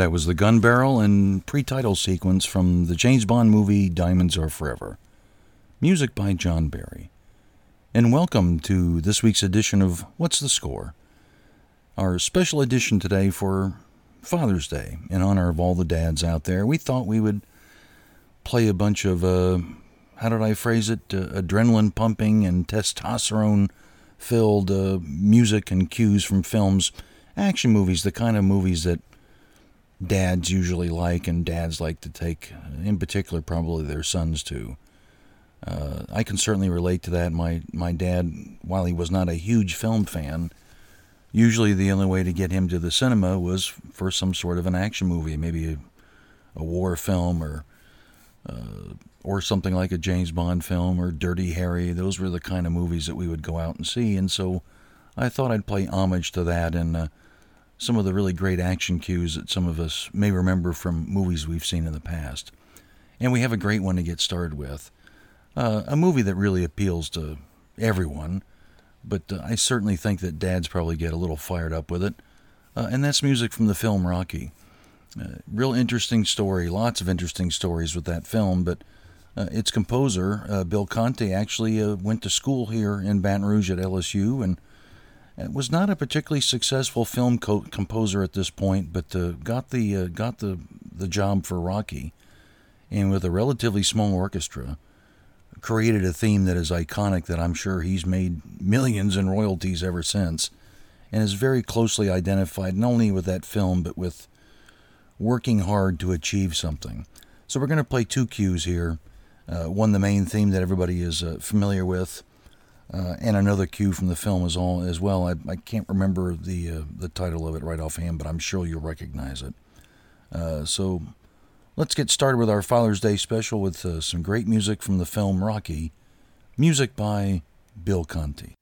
That was the gun barrel and pre title sequence from the James Bond movie Diamonds Are Forever. Music by John Barry. And welcome to this week's edition of What's the Score? Our special edition today for Father's Day. In honor of all the dads out there, we thought we would play a bunch of, uh, how did I phrase it? Uh, adrenaline pumping and testosterone filled uh, music and cues from films, action movies, the kind of movies that dads usually like, and dads like to take, in particular, probably their sons to. Uh, I can certainly relate to that. My my dad, while he was not a huge film fan, usually the only way to get him to the cinema was for some sort of an action movie, maybe a, a war film or uh, or something like a James Bond film or Dirty Harry. Those were the kind of movies that we would go out and see, and so I thought I'd play homage to that and. Uh, some of the really great action cues that some of us may remember from movies we've seen in the past. And we have a great one to get started with. Uh, a movie that really appeals to everyone, but uh, I certainly think that dads probably get a little fired up with it. Uh, and that's music from the film Rocky. Uh, real interesting story, lots of interesting stories with that film, but uh, its composer, uh, Bill Conti, actually went to school here in Baton Rouge at LSU and was not a particularly successful film co- composer at this point, but uh, got the uh, got the the job for Rocky, and with a relatively small orchestra, created a theme that is iconic. That I'm sure he's made millions in royalties ever since, and is very closely identified not only with that film but with working hard to achieve something. So we're going to play two cues here. Uh, one, the main theme that everybody is uh, familiar with uh, and another cue from the film as, all, as well. I, I can't remember the uh, the title of it right offhand, but I'm sure you'll recognize it. Uh, so let's get started with our Father's Day special with uh, some great music from the film Rocky, music by Bill Conti.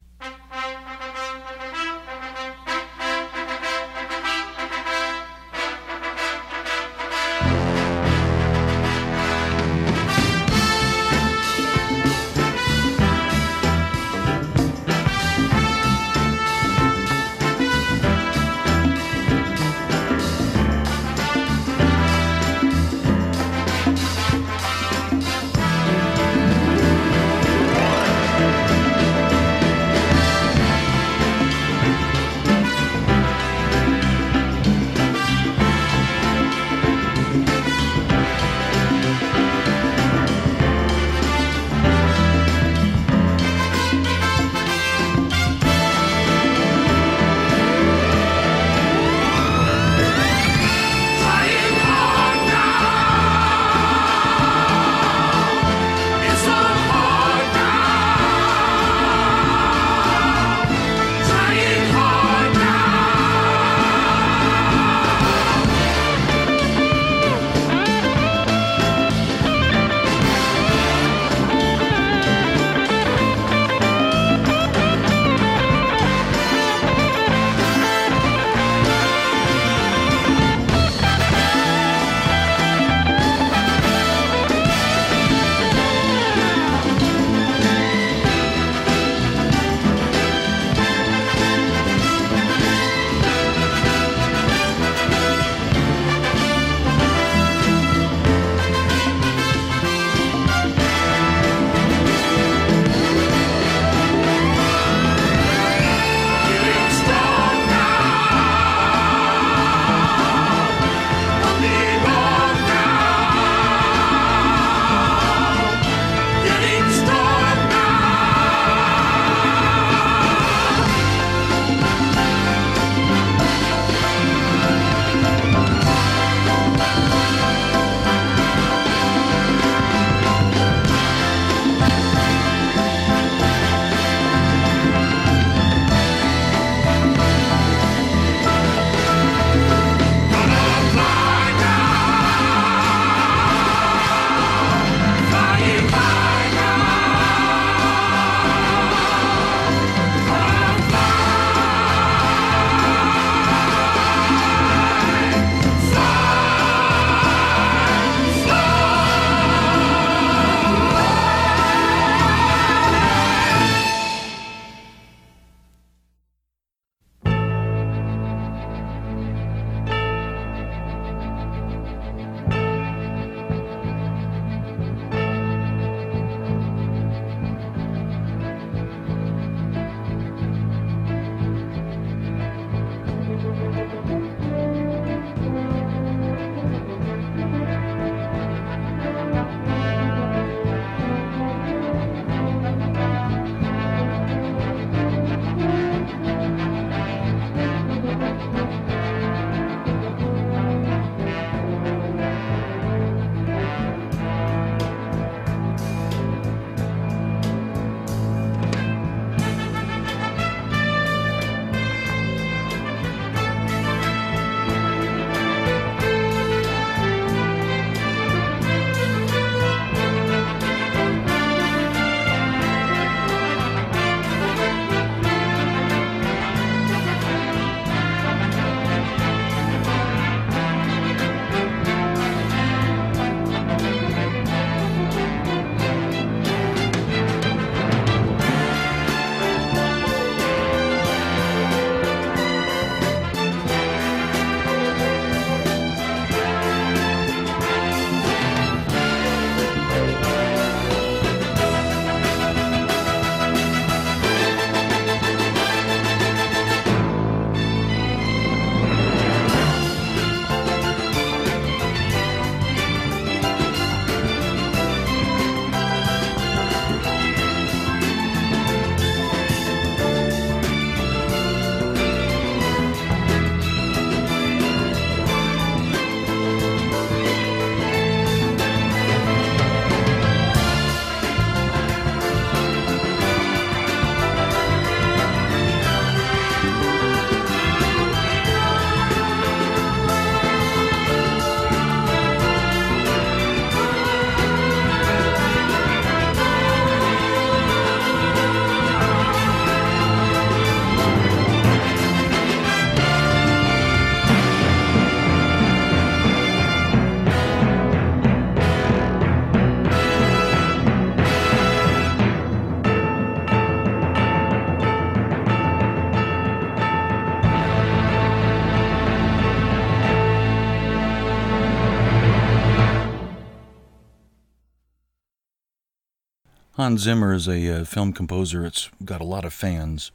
Hans Zimmer is a uh, film composer that's got a lot of fans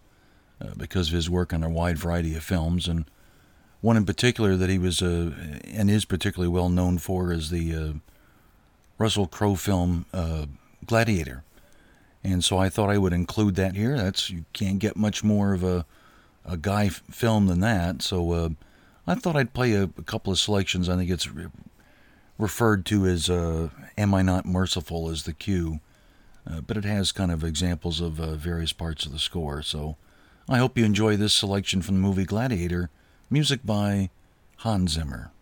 uh, because of his work on a wide variety of films, and one in particular that he was uh, and is particularly well known for is the uh, Russell Crowe film uh, Gladiator. And so I thought I would include that here. That's you can't get much more of a a guy f- film than that. So uh, I thought I'd play a, a, couple of selections. I think it's re- referred to as "Am I Not Merciful" as the cue, uh, but it has kind of examples of uh, various parts of the score. So I hope you enjoy this selection from the movie Gladiator, music by Hans Zimmer.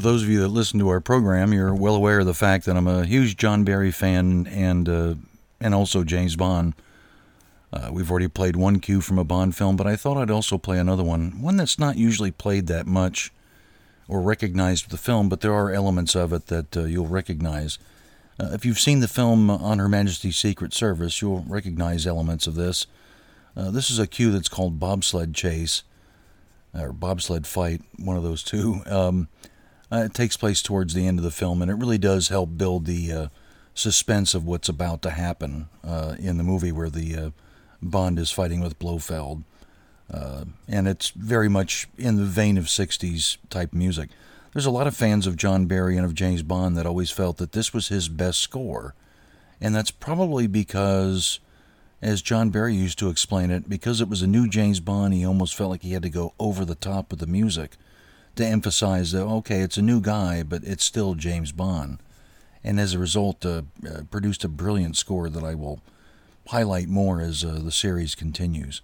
For those of you that listen to our program, you're well aware of the fact that I'm a huge John Barry fan and uh, and also James Bond. Uh, we've already played one cue from a Bond film, but I thought I'd also play another one, one that's not usually played that much or recognized with the film, but there are elements of it that uh, you'll recognize. Uh, if you've seen the film On Her Majesty's Secret Service, you'll recognize elements of this. Uh, this is a cue that's called Bobsled Chase, or Bobsled Fight, one of those two. Um, uh, it takes place towards the end of the film, and it really does help build the uh, suspense of what's about to happen uh, in the movie where the uh, Bond is fighting with Blofeld. Uh, and it's very much in the vein of 60s type music. There's a lot of fans of John Barry and of James Bond that always felt that this was his best score. And that's probably because, as John Barry used to explain it, because it was a new James Bond, he almost felt like he had to go over the top with the music to emphasize that okay, it's a new guy, but it's still James Bond, and as a result, uh, uh, produced a brilliant score that I will highlight more as uh, the series continues.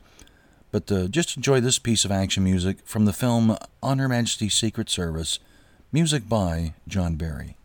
But uh, just enjoy this piece of action music from the film On Her Majesty's Secret Service, music by John Barry.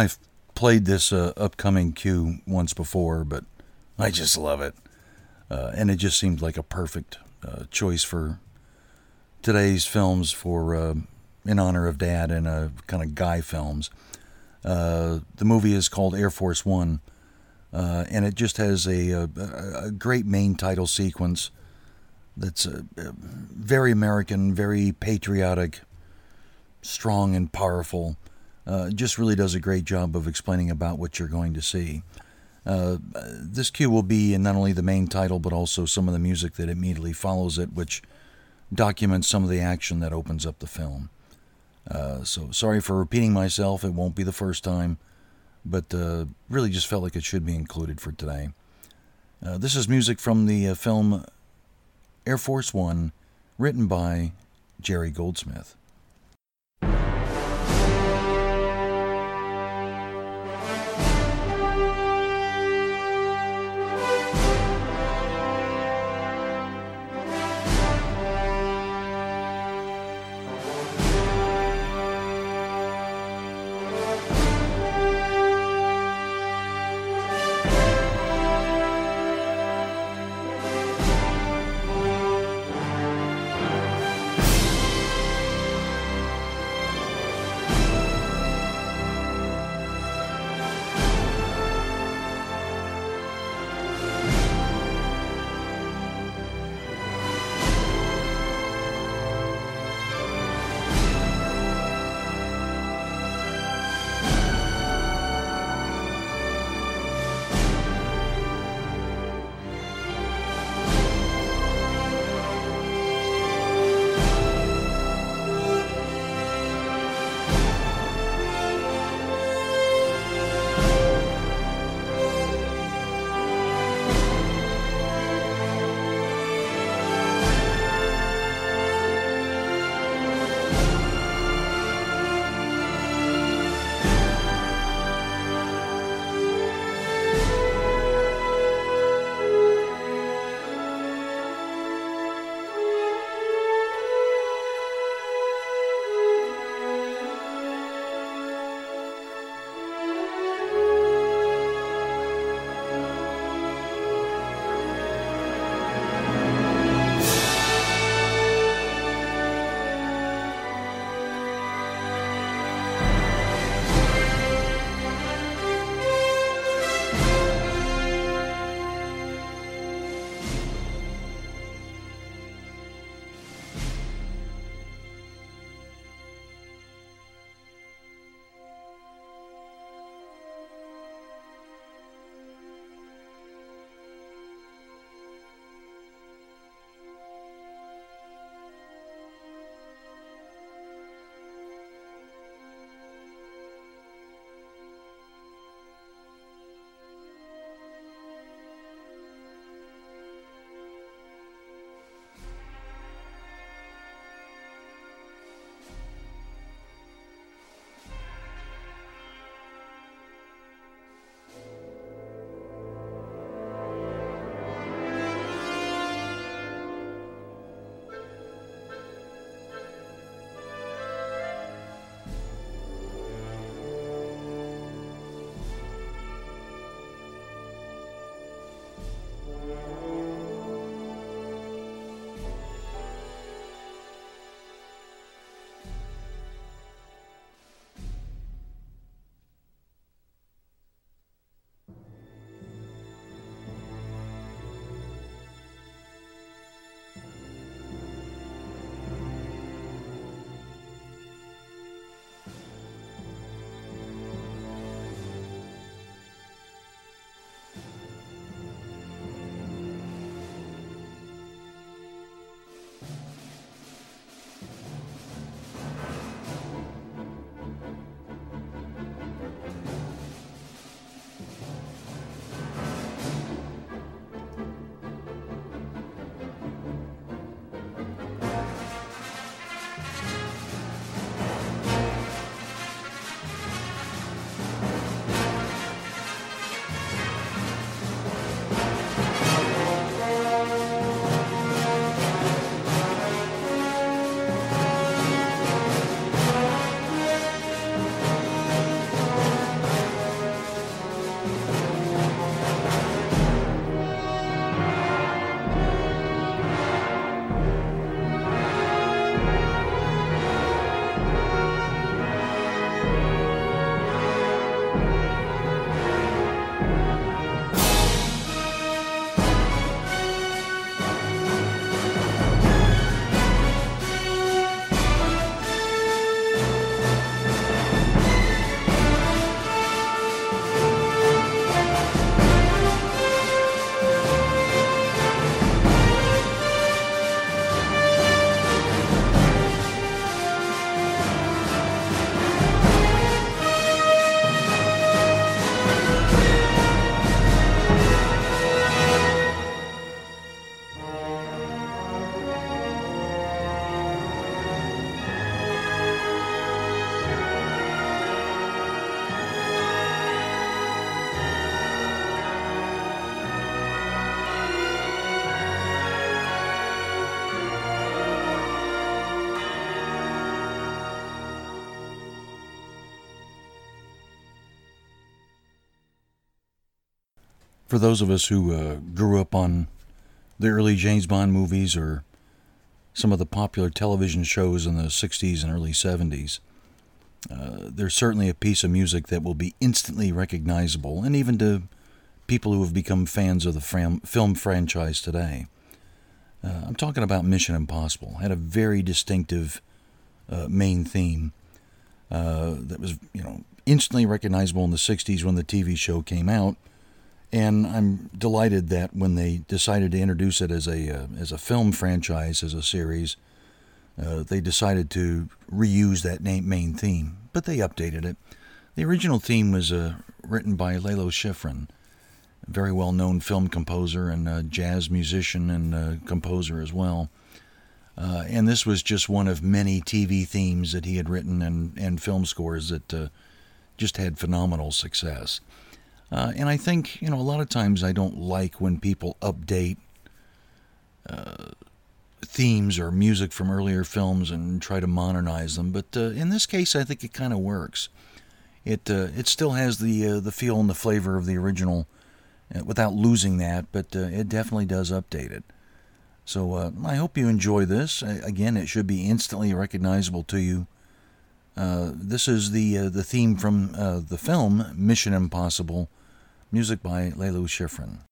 I've played this uh, upcoming cue once before, but I just love it. Uh, and it just seemed like a perfect uh, choice for today's films for uh, in honor of Dad and uh, kind of guy films. Uh, the movie is called Air Force One, and it just has a, a, a, great main title sequence that's very American, very patriotic, strong and powerful uh, just really does a great job of explaining about what you're going to see. Uh, this cue will be in not only the main title, but also some of the music that immediately follows it, which documents some of the action that opens up the film. Uh, so sorry for repeating myself. It won't be the first time, but uh, really just felt like it should be included for today. Uh, this is music from the uh, film Air Force One, written by Jerry Goldsmith. For those of us who uh, grew up on the early James Bond movies or some of the popular television shows in the 60s and early 70s, uh, there's certainly a piece of music that will be instantly recognizable, and even to people who have become fans of the fram- film franchise today. Uh, I'm talking about Mission Impossible. Had a very distinctive uh, main theme uh, that was, you know, instantly recognizable in the 60s when the TV show came out. And I'm delighted that when they decided to introduce it as a uh, as a film franchise, as a series, uh, they decided to reuse that name, main theme, but they updated it. The original theme was uh, written by Lalo Schifrin, a very well known film composer and jazz musician and uh, composer as well. Uh, and this was just one of many TV themes that he had written and, and film scores that uh, just had phenomenal success. Uh, and I think, you know, a lot of times I don't like when people update uh, themes or music from earlier films and try to modernize them. But uh, in this case, I think it kind of works. It uh, it still has the uh, the feel and the flavor of the original, uh, without losing that. But it definitely does update it. So I hope you enjoy this. again, it should be instantly recognizable to you. this is the the theme from the film Mission Impossible Music by Lalo Schifrin.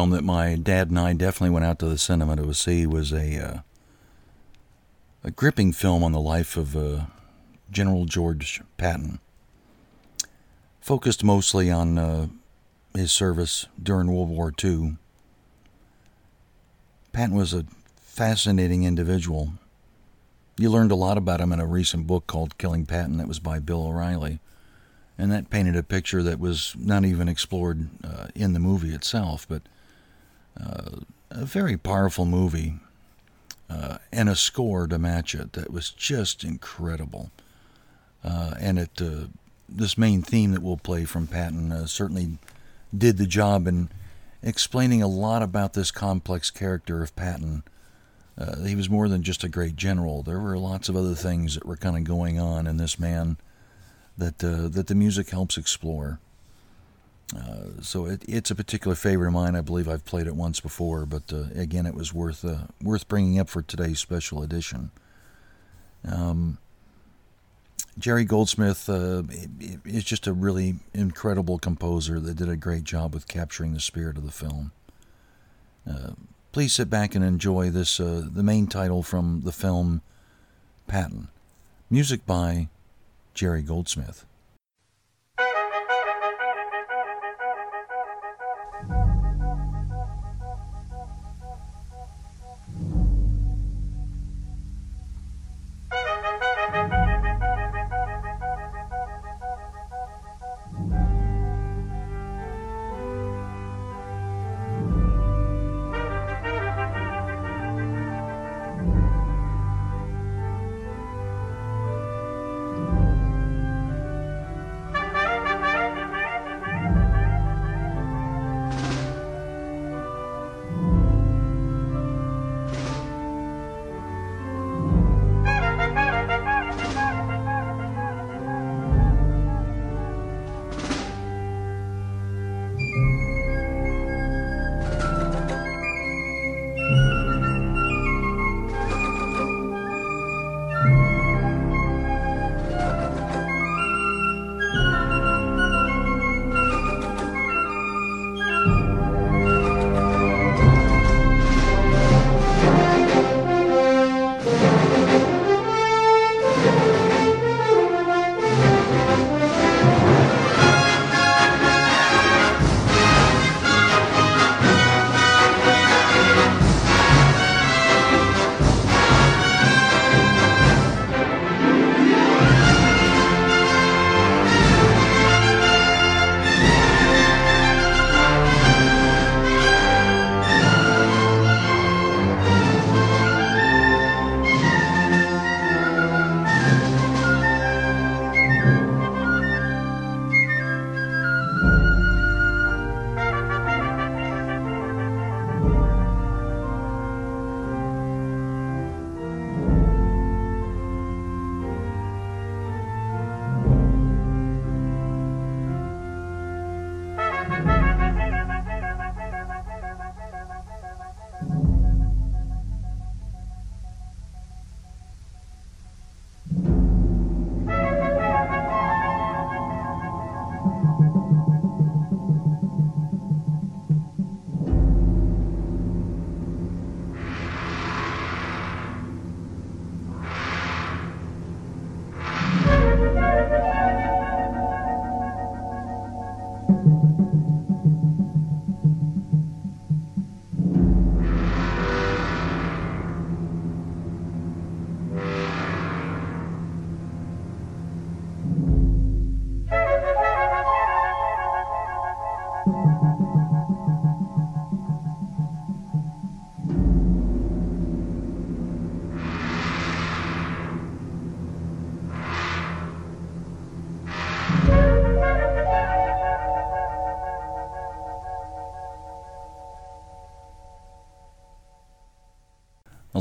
Film that my dad and I definitely went out to the cinema to see was a uh, a gripping film on the life of uh, General George Patton. Focused mostly on uh, his service during World War II. Patton was a fascinating individual. You learned a lot about him in a recent book called Killing Patton that was by Bill O'Reilly. And that painted a picture that was not even explored uh, in the movie itself, but a very powerful movie uh, and a score to match it that was just incredible. Uh, and it uh, this main theme that we'll play from Patton uh, certainly did the job in explaining a lot about this complex character of Patton. Uh, he was more than just a great general. There were lots of other things that were kind of going on in this man that uh, that the music helps explore. Uh, so it, it's a particular favorite of mine. I believe I've played it once before, but uh, again, it was worth uh, worth bringing up for today's special edition. Um, Jerry Goldsmith uh, is just a really incredible composer that did a great job with capturing the spirit of the film. Uh, please sit back and enjoy this the main title from the film Patton, music by Jerry Goldsmith.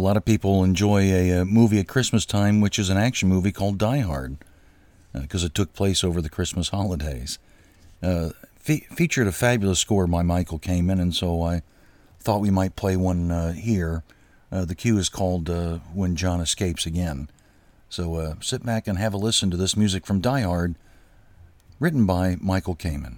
Lot of people enjoy a, a, movie at Christmas time, which is an action movie called Die Hard, because uh, it took place over the Christmas holidays. Uh, fe- featured a fabulous score by Michael Kamen, and so I thought we might play one uh, here. Uh, the cue is called uh, When John Escapes Again. So uh, sit back and have a listen to this music from Die Hard, written by Michael Kamen.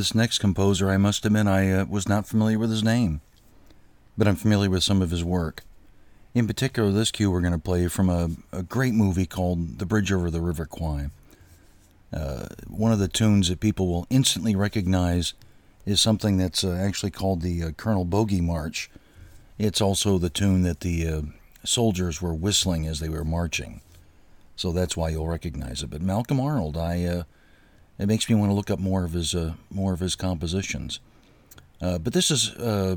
This next composer, I must admit, I uh, was not familiar with his name, but I'm familiar with some of his work. In particular, this cue we're going to play from a, a, great movie called The Bridge Over the River Kwai. Uh, one of the tunes that people will instantly recognize is something that's uh, actually called the uh, Colonel Bogey March. It's also the tune that the uh, soldiers were whistling as they were marching. So that's why you'll recognize it. But Malcolm Arnold, I uh, it makes me want to look up more of his uh, more of his compositions. Uh, but this is uh,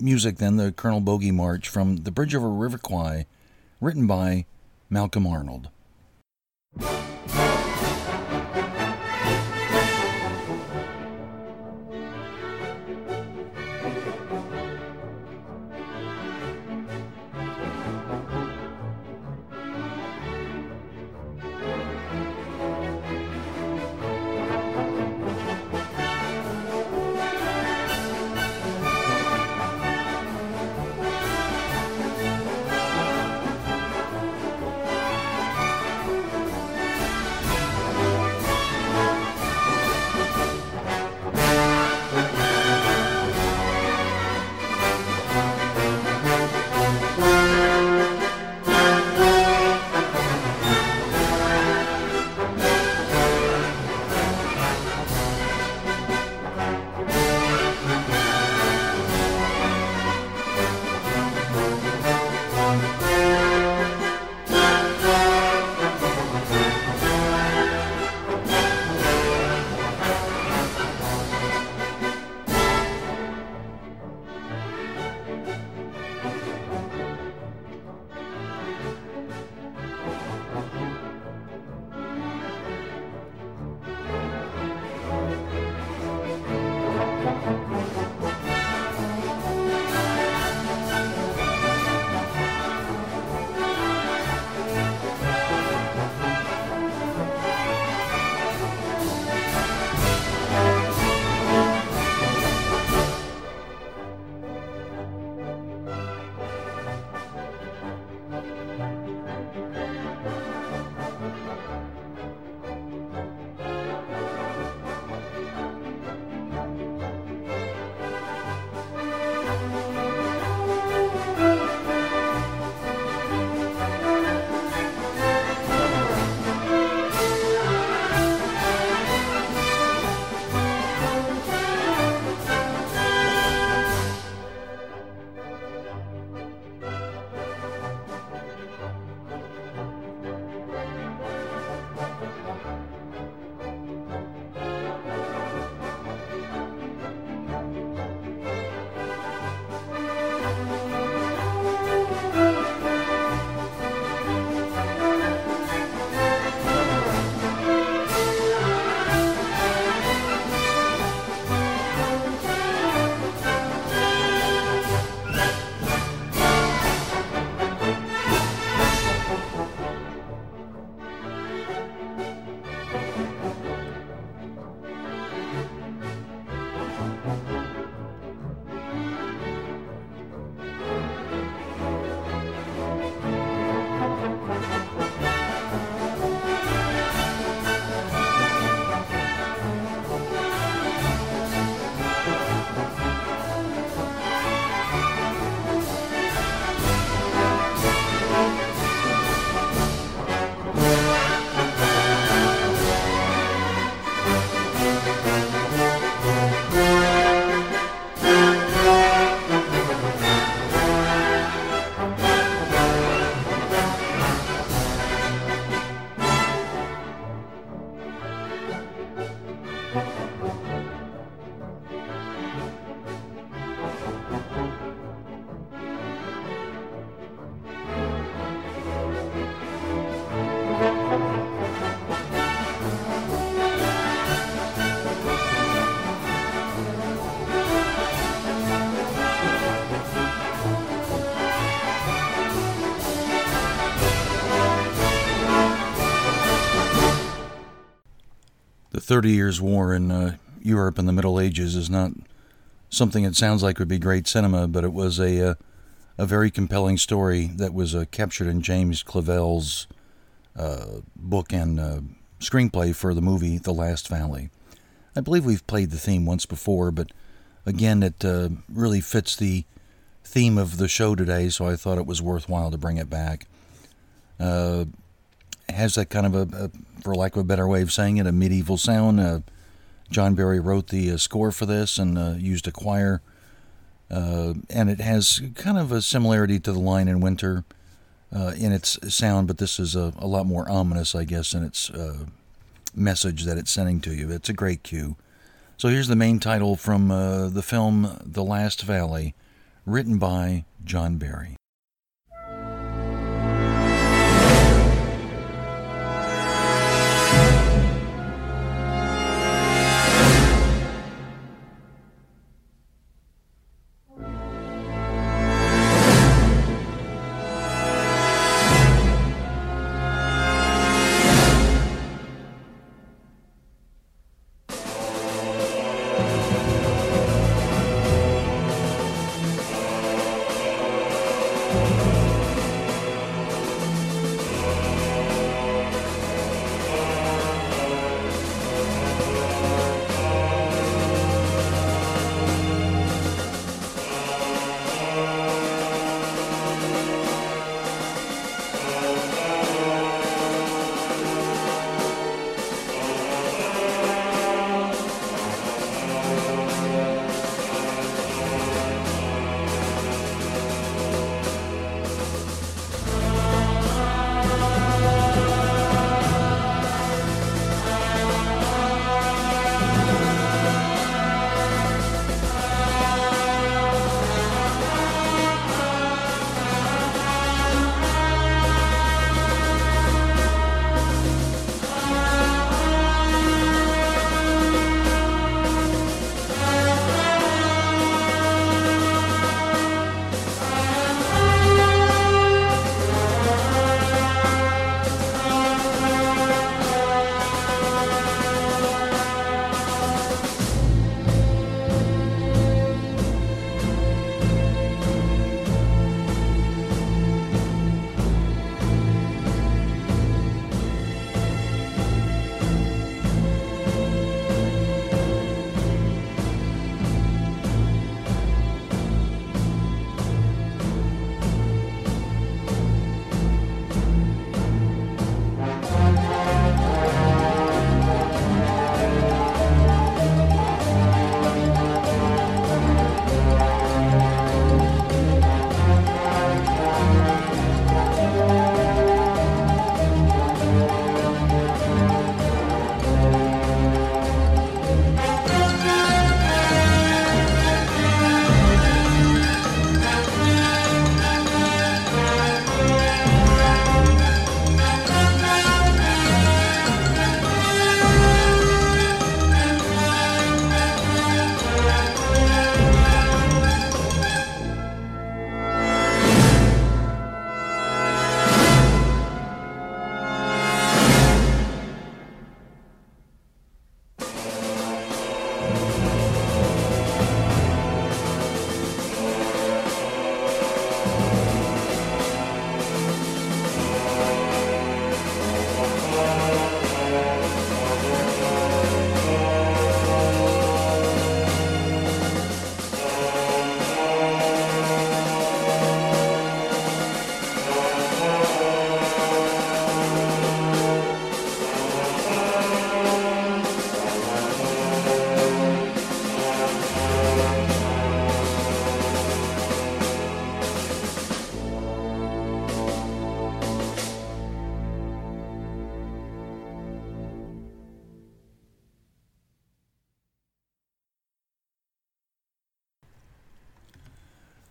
music then, the Colonel Bogey March from The Bridge over River Kwai, written by Malcolm Arnold. Thirty Years' War in uh, Europe in the Middle Ages is not something that sounds like would be great cinema, but it was a uh, a very compelling story that was uh, captured in James Clavell's uh, book and uh, screenplay for the movie The Last Valley. I believe we've played the theme once before, but again, it uh, really fits the theme of the show today, so I thought it was worthwhile to bring it back. Has that kind of a, a, for lack of a better way of saying it, a medieval sound. Uh, John Barry wrote the uh, score for this and uh, used a choir. Uh, and it has kind of a similarity to The Lion in Winter uh, in its sound, but this is a, a, lot more ominous, I guess, in its uh, message that it's sending to you. It's a great cue. So here's the main title from the film The Last Valley, written by John Barry.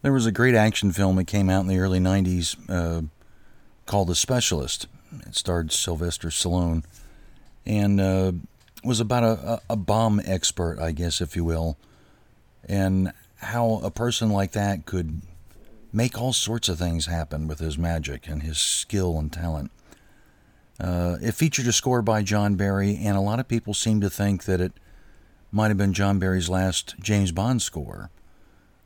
There was a great action film that came out in the early 90s uh, called The Specialist. It starred Sylvester Stallone and uh, was about a, a bomb expert, I guess, if you will, and how a person like that could make all sorts of things happen with his magic and his skill and talent. Uh, it featured a score by John Barry, and a lot of people seem to think that it might have been John Barry's last James Bond score.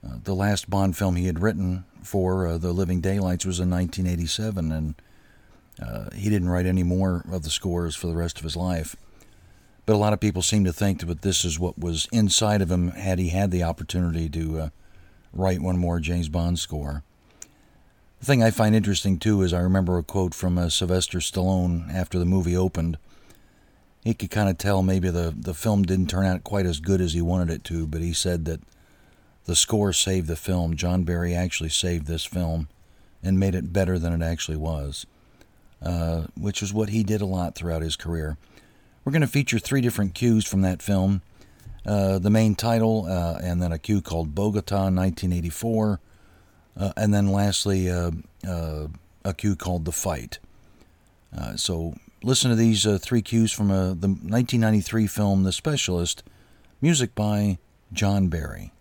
Uh, the last Bond film he had written for uh, The Living Daylights was in 1987, and uh, he didn't write any more of the scores for the rest of his life. But a lot of people seem to think that this is what was inside of him had he had the opportunity to uh, write one more James Bond score. The thing I find interesting too is I remember a quote from uh, Sylvester Stallone after the movie opened. He could kind of tell maybe the, the film didn't turn out quite as good as he wanted it to, but he said that the score saved the film. John Barry actually saved this film and made it better than it actually was, uh, which is what he did a lot throughout his career. We're going to feature three different cues from that film uh, the main title, uh, and then a cue called Bogota 1984, uh, and then lastly uh, uh, a cue called The Fight. so listen to these three cues from the 1993 film The Specialist, music by John Barry.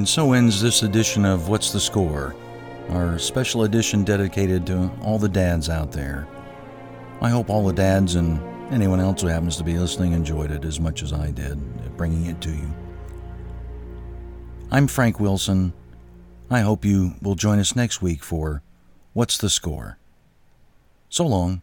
And so ends this edition of What's the Score, our special edition dedicated to all the dads out there. I hope all the dads and anyone else who happens to be listening enjoyed it as much as I did, bringing it to you. I'm Frank Wilson. I hope you will join us next week for What's the Score? So long.